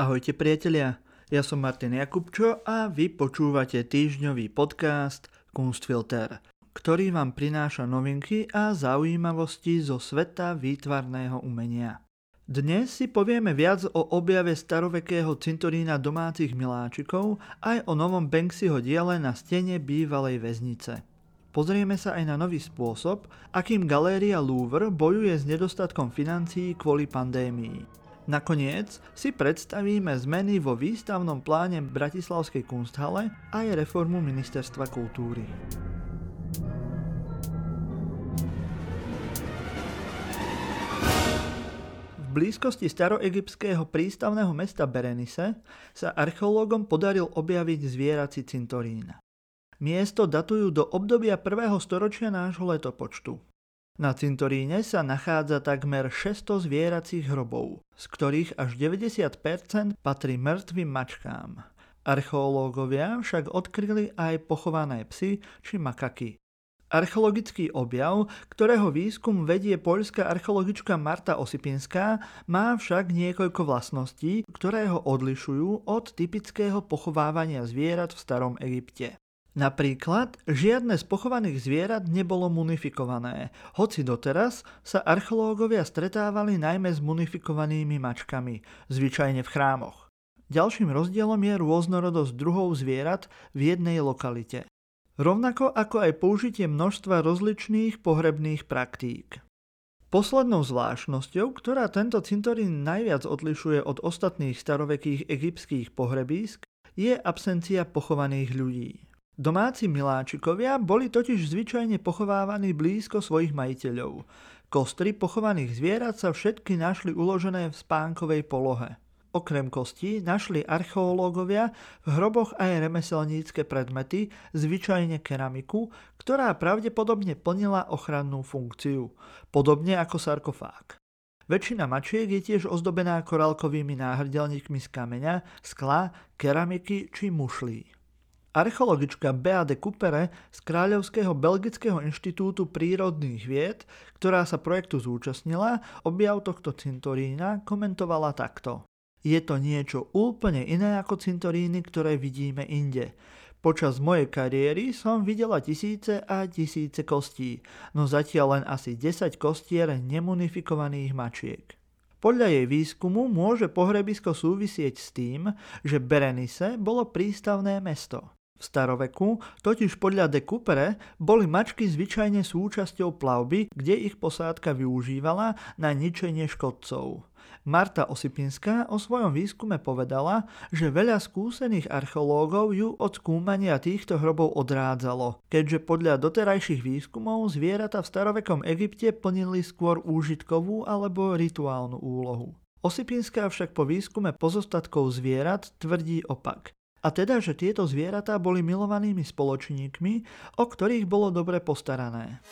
Ahojte priatelia, ja som Martin Jakubčo a vy počúvate týždňový podcast Kunstfilter, ktorý vám prináša novinky a zaujímavosti zo sveta výtvarného umenia. Dnes si povieme viac o objave starovekého cintorína domácich miláčikov aj o novom Banksyho diele na stene bývalej väznice. Pozrieme sa aj na nový spôsob, akým galéria Louvre bojuje s nedostatkom financií kvôli pandémii. Nakoniec si predstavíme zmeny vo výstavnom pláne Bratislavskej kunsthale aj reformu Ministerstva kultúry. V blízkosti staroegyptského prístavného mesta Berenice sa archeológom podaril objaviť zvierací cintorín. Miesto datujú do obdobia 1. storočia nášho letopočtu. Na cintoríne sa nachádza takmer 600 zvieracích hrobov, z ktorých až 90% patrí mŕtvým mačkám. Archeológovia však odkryli aj pochované psy či makaky. Archeologický objav, ktorého výskum vedie poľská archeologička Marta Osipinská, má však niekoľko vlastností, ktoré ho odlišujú od typického pochovávania zvierat v starom Egypte. Napríklad, žiadne z pochovaných zvierat nebolo munifikované, hoci doteraz sa archeológovia stretávali najmä s munifikovanými mačkami, zvyčajne v chrámoch. Ďalším rozdielom je rôznorodosť druhov zvierat v jednej lokalite. Rovnako ako aj použitie množstva rozličných pohrebných praktík. Poslednou zvláštnosťou, ktorá tento cintorín najviac odlišuje od ostatných starovekých egyptských pohrebísk, je absencia pochovaných ľudí. Domáci miláčikovia boli totiž zvyčajne pochovávaní blízko svojich majiteľov. Kostry pochovaných zvierat sa všetky našli uložené v spánkovej polohe. Okrem kostí našli archeológovia v hroboch aj remeselnícke predmety, zvyčajne keramiku, ktorá pravdepodobne plnila ochrannú funkciu, podobne ako sarkofág. Väčšina mačiek je tiež ozdobená korálkovými náhrdelníkmi z kameňa, skla, keramiky či mušlí. Archeologička Bea de Coupere z Kráľovského belgického inštitútu prírodných vied, ktorá sa projektu zúčastnila, objav tohto cintorína komentovala takto. Je to niečo úplne iné ako cintoríny, ktoré vidíme inde. Počas mojej kariéry som videla tisíce a tisíce kostí, no zatiaľ len asi 10 kostier nemunifikovaných mačiek. Podľa jej výskumu môže pohrebisko súvisieť s tým, že Berenice bolo prístavné mesto. V staroveku totiž podľa de Coupere boli mačky zvyčajne súčasťou plavby, kde ich posádka využívala na ničenie škodcov. Marta Osipinská o svojom výskume povedala, že veľa skúsených archeológov ju od skúmania týchto hrobov odrádzalo, keďže podľa doterajších výskumov zvieratá v starovekom Egypte plnili skôr úžitkovú alebo rituálnu úlohu. Osipinská však po výskume pozostatkov zvierat tvrdí opak. A teda, že tieto zvieratá boli milovanými spoločníkmi, o ktorých bolo dobre postarané.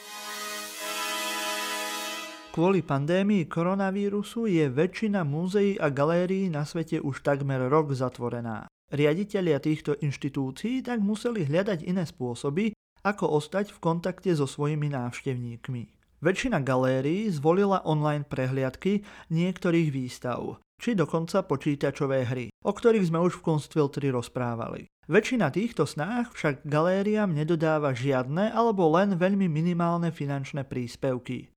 Kvôli pandémii koronavírusu je väčšina múzeí a galérií na svete už takmer rok zatvorená. Riaditeľia týchto inštitúcií tak museli hľadať iné spôsoby, ako ostať v kontakte so svojimi návštevníkmi. Väčšina galérií zvolila online prehliadky niektorých výstav či dokonca počítačové hry, o ktorých sme už v Kunstfiltri rozprávali. Väčšina týchto snách však galériám nedodáva žiadne alebo len veľmi minimálne finančné príspevky.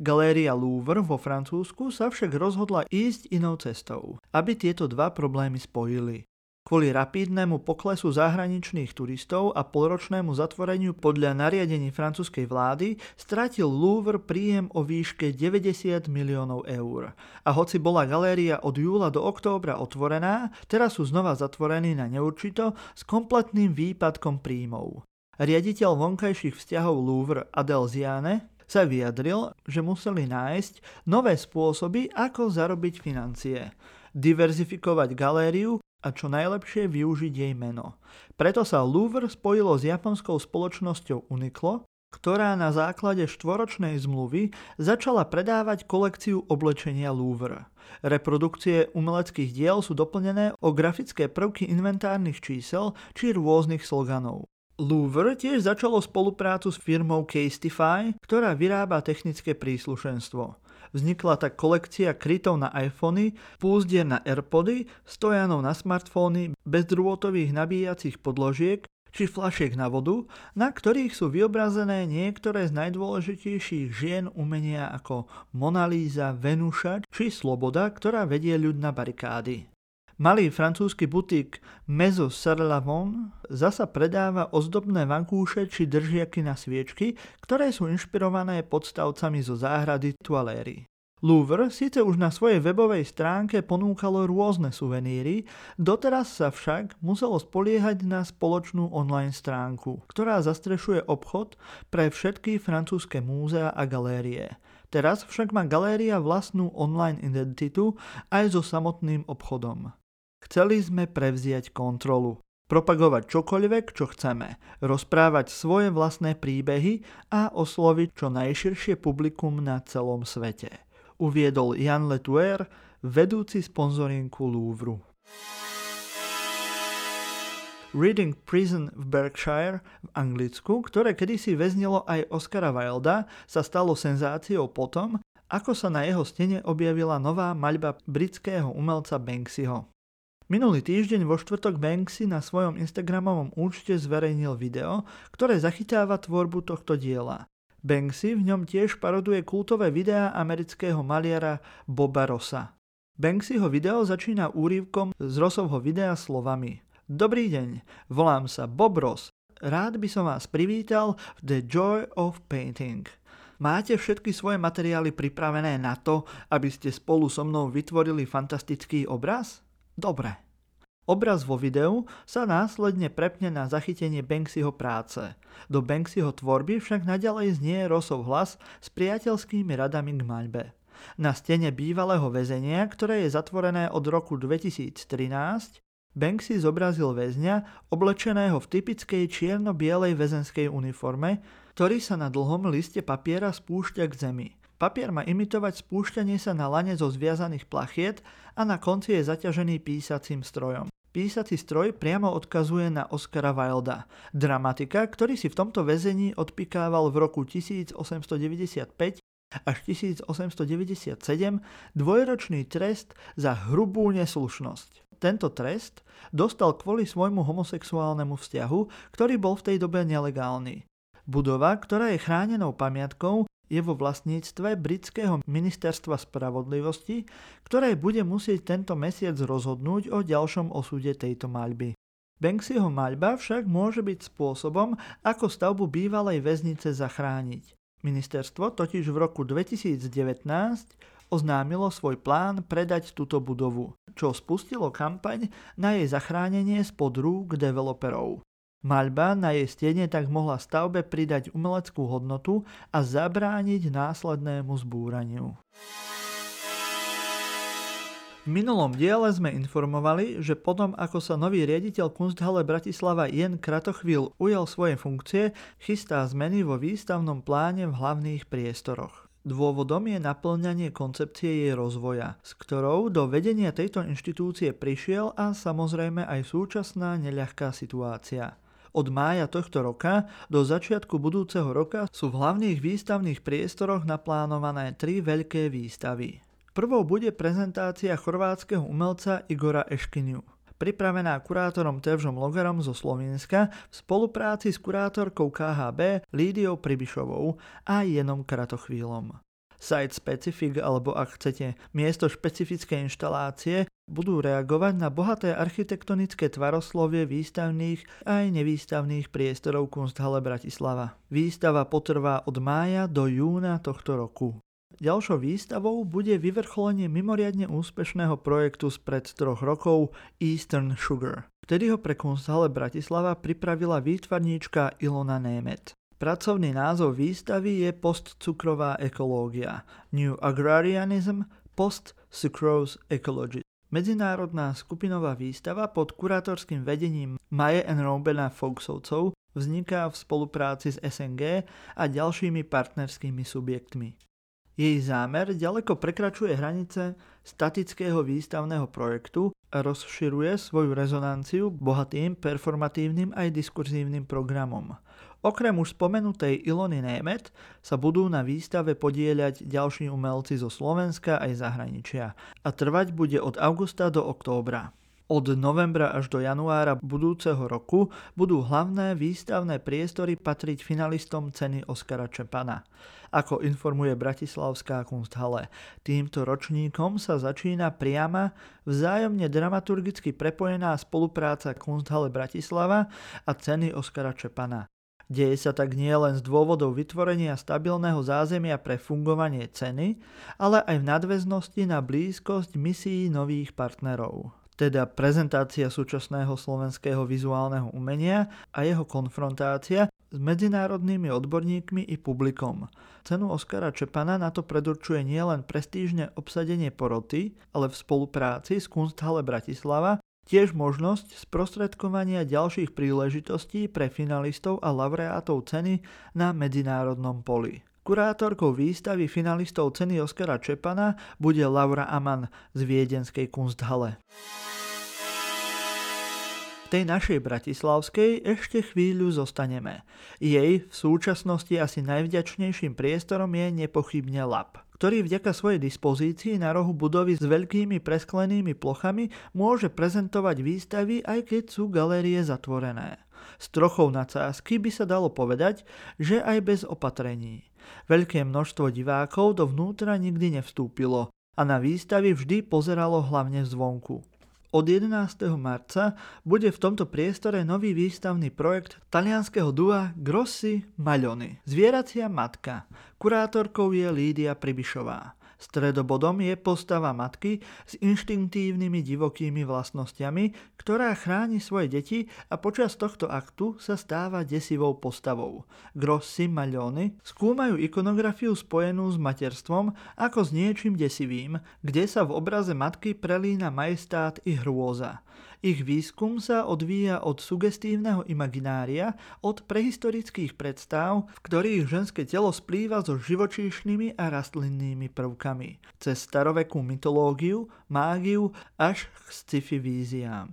Galéria Louvre vo Francúzsku sa však rozhodla ísť inou cestou, aby tieto dva problémy spojili. Kvôli rapidnému poklesu zahraničných turistov a polročnému zatvoreniu podľa nariadení francúzskej vlády stratil Louvre príjem o výške 90 miliónov eur. A hoci bola galéria od júla do októbra otvorená, teraz sú znova zatvorení na neurčito s kompletným výpadkom príjmov. Riaditeľ vonkajších vzťahov Louvre Adel Ziane sa vyjadril, že museli nájsť nové spôsoby, ako zarobiť financie diverzifikovať galériu a čo najlepšie využiť jej meno. Preto sa Louvre spojilo s japonskou spoločnosťou Uniqlo, ktorá na základe štvoročnej zmluvy začala predávať kolekciu oblečenia Louvre. Reprodukcie umeleckých diel sú doplnené o grafické prvky inventárnych čísel či rôznych sloganov. Louvre tiež začalo spoluprácu s firmou Casetify, ktorá vyrába technické príslušenstvo. Vznikla tak kolekcia krytov na iPhony, púzdier na Airpody, stojanov na smartfóny, bezdrôtových nabíjacích podložiek či flašiek na vodu, na ktorých sú vyobrazené niektoré z najdôležitejších žien umenia ako Mona Lisa, Venuša či Sloboda, ktorá vedie ľud na barikády. Malý francúzsky butik Mezo Sarlavon zasa predáva ozdobné vankúše či držiaky na sviečky, ktoré sú inšpirované podstavcami zo záhrady Tualéry. Louvre síce už na svojej webovej stránke ponúkalo rôzne suveníry, doteraz sa však muselo spoliehať na spoločnú online stránku, ktorá zastrešuje obchod pre všetky francúzske múzea a galérie. Teraz však má galéria vlastnú online identitu aj so samotným obchodom. Chceli sme prevziať kontrolu, propagovať čokoľvek, čo chceme, rozprávať svoje vlastné príbehy a osloviť čo najširšie publikum na celom svete. Uviedol Jan Letuer, vedúci sponzorinku Louvru. Reading Prison v Berkshire v Anglicku, ktoré kedysi väznilo aj Oscara Wilda, sa stalo senzáciou potom, ako sa na jeho stene objavila nová maľba britského umelca Banksyho. Minulý týždeň vo štvrtok Banksy na svojom Instagramovom účte zverejnil video, ktoré zachytáva tvorbu tohto diela. Banksy v ňom tiež paroduje kultové videá amerického maliara Boba Rossa. Banksyho video začína úrivkom z Rossovho videa slovami Dobrý deň, volám sa Bob Ross. Rád by som vás privítal v The Joy of Painting. Máte všetky svoje materiály pripravené na to, aby ste spolu so mnou vytvorili fantastický obraz? Dobre. Obraz vo videu sa následne prepne na zachytenie Banksyho práce. Do Banksyho tvorby však naďalej znie Rosov hlas s priateľskými radami k maľbe. Na stene bývalého väzenia, ktoré je zatvorené od roku 2013, Banksy zobrazil väzňa oblečeného v typickej čierno-bielej väzenskej uniforme, ktorý sa na dlhom liste papiera spúšťa k zemi. Papier má imitovať spúšťanie sa na lane zo zviazaných plachiet a na konci je zaťažený písacím strojom. Písací stroj priamo odkazuje na Oscara Wilda, dramatika, ktorý si v tomto väzení odpikával v roku 1895 až 1897 dvojročný trest za hrubú neslušnosť. Tento trest dostal kvôli svojmu homosexuálnemu vzťahu, ktorý bol v tej dobe nelegálny. Budova, ktorá je chránenou pamiatkou, je vo vlastníctve britského ministerstva spravodlivosti, ktoré bude musieť tento mesiac rozhodnúť o ďalšom osude tejto maľby. Banksyho maľba však môže byť spôsobom, ako stavbu bývalej väznice zachrániť. Ministerstvo totiž v roku 2019 oznámilo svoj plán predať túto budovu, čo spustilo kampaň na jej zachránenie spod rúk developerov. Maľba na jej stene tak mohla stavbe pridať umeleckú hodnotu a zabrániť následnému zbúraniu. V minulom diele sme informovali, že potom ako sa nový riaditeľ Kunsthalle Bratislava Jen Kratochvíl ujal svoje funkcie, chystá zmeny vo výstavnom pláne v hlavných priestoroch. Dôvodom je naplňanie koncepcie jej rozvoja, s ktorou do vedenia tejto inštitúcie prišiel a samozrejme aj súčasná neľahká situácia. Od mája tohto roka do začiatku budúceho roka sú v hlavných výstavných priestoroch naplánované tri veľké výstavy. Prvou bude prezentácia chorvátskeho umelca Igora Eškiniu pripravená kurátorom Tevžom Logarom zo Slovenska v spolupráci s kurátorkou KHB Lídiou Pribišovou a Jenom Kratochvílom. Site specific alebo ak chcete miesto špecifické inštalácie budú reagovať na bohaté architektonické tvaroslovie výstavných aj nevýstavných priestorov Kunsthalle Bratislava. Výstava potrvá od mája do júna tohto roku. Ďalšou výstavou bude vyvrcholenie mimoriadne úspešného projektu spred troch rokov Eastern Sugar. Vtedy ho pre Kunsthalle Bratislava pripravila výtvarníčka Ilona Nemet. Pracovný názov výstavy je Postcukrová ekológia New Agrarianism Post-Sucrose Ecology. Medzinárodná skupinová výstava pod kurátorským vedením Maje N. Robena Foxovcov vzniká v spolupráci s SNG a ďalšími partnerskými subjektmi. Jej zámer ďaleko prekračuje hranice statického výstavného projektu a rozširuje svoju rezonanciu bohatým performatívnym aj diskurzívnym programom. Okrem už spomenutej Ilony Német sa budú na výstave podieľať ďalší umelci zo Slovenska aj zahraničia a trvať bude od augusta do októbra. Od novembra až do januára budúceho roku budú hlavné výstavné priestory patriť finalistom ceny Oskara Čepana. Ako informuje Bratislavská kunsthalle, týmto ročníkom sa začína priama, vzájomne dramaturgicky prepojená spolupráca Kunsthalle Bratislava a ceny Oskara Čepana. Deje sa tak nie len z dôvodov vytvorenia stabilného zázemia pre fungovanie ceny, ale aj v nadväznosti na blízkosť misií nových partnerov teda prezentácia súčasného slovenského vizuálneho umenia a jeho konfrontácia s medzinárodnými odborníkmi i publikom. Cenu Oskara Čepana na to predurčuje nielen prestížne obsadenie poroty, ale v spolupráci s Kunsthalle Bratislava Tiež možnosť sprostredkovania ďalších príležitostí pre finalistov a laureátov ceny na medzinárodnom poli. Kurátorkou výstavy finalistov ceny Oskara Čepana bude Laura Aman z Viedenskej Kunsthalle. V tej našej bratislavskej ešte chvíľu zostaneme. Jej v súčasnosti asi najvďačnejším priestorom je nepochybne Lab ktorý vďaka svojej dispozícii na rohu budovy s veľkými presklenými plochami môže prezentovať výstavy, aj keď sú galérie zatvorené. S trochou nadsázky by sa dalo povedať, že aj bez opatrení. Veľké množstvo divákov dovnútra nikdy nevstúpilo a na výstavy vždy pozeralo hlavne zvonku. Od 11. marca bude v tomto priestore nový výstavný projekt talianského dua Grossi Maľony. Zvieracia matka. Kurátorkou je Lídia Pribišová. Stredobodom je postava matky s inštinktívnymi divokými vlastnosťami, ktorá chráni svoje deti a počas tohto aktu sa stáva desivou postavou. Grossi Maglioni skúmajú ikonografiu spojenú s materstvom ako s niečím desivým, kde sa v obraze matky prelína majestát i hrôza. Ich výskum sa odvíja od sugestívneho imaginária, od prehistorických predstav, v ktorých ženské telo splýva so živočíšnymi a rastlinnými prvkami, cez starovekú mytológiu, mágiu až k sci-fi víziám.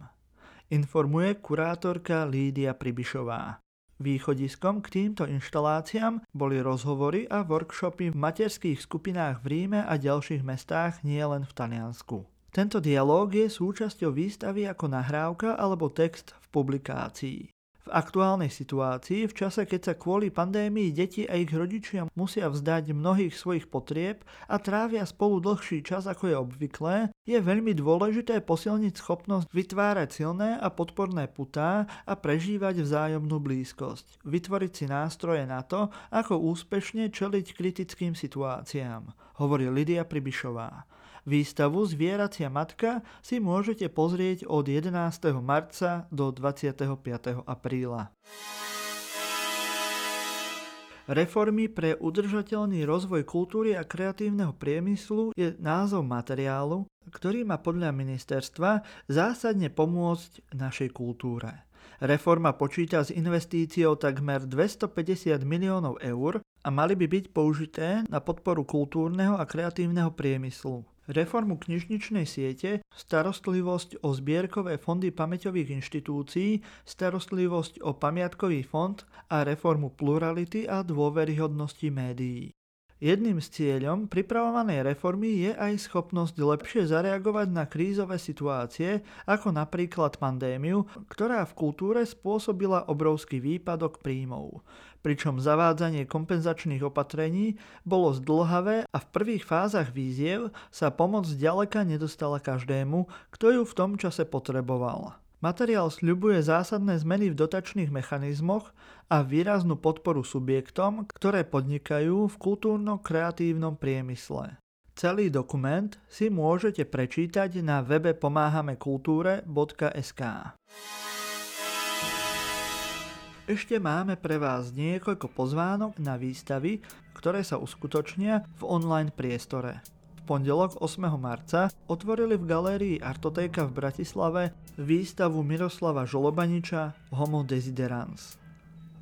Informuje kurátorka Lídia Pribišová. Východiskom k týmto inštaláciám boli rozhovory a workshopy v materských skupinách v Ríme a ďalších mestách nielen v Taliansku. Tento dialóg je súčasťou výstavy ako nahrávka alebo text v publikácii. V aktuálnej situácii, v čase keď sa kvôli pandémii deti a ich rodičia musia vzdať mnohých svojich potrieb a trávia spolu dlhší čas ako je obvyklé, je veľmi dôležité posilniť schopnosť vytvárať silné a podporné putá a prežívať vzájomnú blízkosť. Vytvoriť si nástroje na to, ako úspešne čeliť kritickým situáciám, hovorí Lidia Pribišová. Výstavu Zvieracia matka si môžete pozrieť od 11. marca do 25. apríla. Reformy pre udržateľný rozvoj kultúry a kreatívneho priemyslu je názov materiálu, ktorý má podľa ministerstva zásadne pomôcť našej kultúre. Reforma počíta s investíciou takmer 250 miliónov eur a mali by byť použité na podporu kultúrneho a kreatívneho priemyslu reformu knižničnej siete, starostlivosť o zbierkové fondy pamäťových inštitúcií, starostlivosť o pamiatkový fond a reformu plurality a dôveryhodnosti médií. Jedným z cieľom pripravovanej reformy je aj schopnosť lepšie zareagovať na krízové situácie, ako napríklad pandémiu, ktorá v kultúre spôsobila obrovský výpadok príjmov. Pričom zavádzanie kompenzačných opatrení bolo zdlhavé a v prvých fázach víziev sa pomoc zďaleka nedostala každému, kto ju v tom čase potreboval. Materiál sľubuje zásadné zmeny v dotačných mechanizmoch a výraznú podporu subjektom, ktoré podnikajú v kultúrno-kreatívnom priemysle. Celý dokument si môžete prečítať na webe pomáhamekultúre.sk. Ešte máme pre vás niekoľko pozvánok na výstavy, ktoré sa uskutočnia v online priestore pondelok 8. marca otvorili v galérii Artotéka v Bratislave výstavu Miroslava Žolobaniča Homo Desiderans.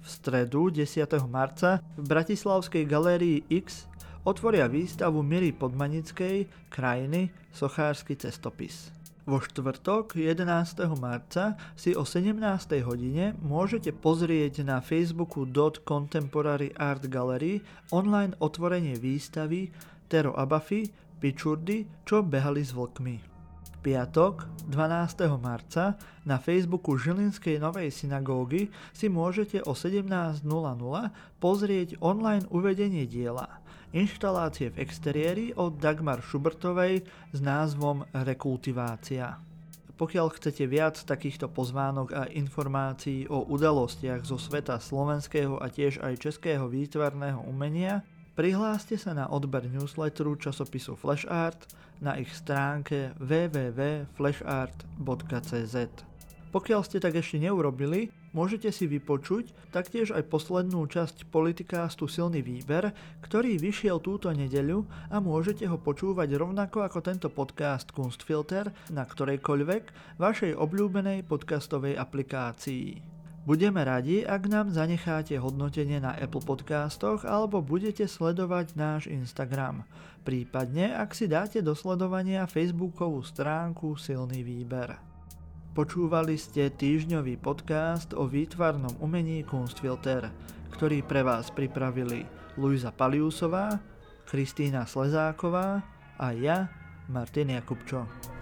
V stredu 10. marca v Bratislavskej galérii X otvoria výstavu Miry Podmanickej Krajiny Sochársky cestopis. Vo štvrtok 11. marca si o 17. hodine môžete pozrieť na facebooku Contemporary Art Gallery online otvorenie výstavy Tero Abafi, Pičurdy, čo behali s vlkmi. Piatok 12. marca na Facebooku Žilinskej novej synagógy si môžete o 17.00 pozrieť online uvedenie diela inštalácie v exteriéri od Dagmar Schubertovej s názvom Rekultivácia. Pokiaľ chcete viac takýchto pozvánok a informácií o udalostiach zo sveta slovenského a tiež aj českého výtvarného umenia, prihláste sa na odber newsletteru časopisu Flashart na ich stránke www.flashart.cz. Pokiaľ ste tak ešte neurobili, môžete si vypočuť taktiež aj poslednú časť politikástu Silný výber, ktorý vyšiel túto nedeľu a môžete ho počúvať rovnako ako tento podcast Kunstfilter na ktorejkoľvek vašej obľúbenej podcastovej aplikácii. Budeme radi, ak nám zanecháte hodnotenie na Apple Podcastoch alebo budete sledovať náš Instagram. Prípadne, ak si dáte do sledovania Facebookovú stránku Silný výber. Počúvali ste týždňový podcast o výtvarnom umení Kunstfilter, ktorý pre vás pripravili Luisa Paliusová, Kristýna Slezáková a ja, Martin Jakubčo.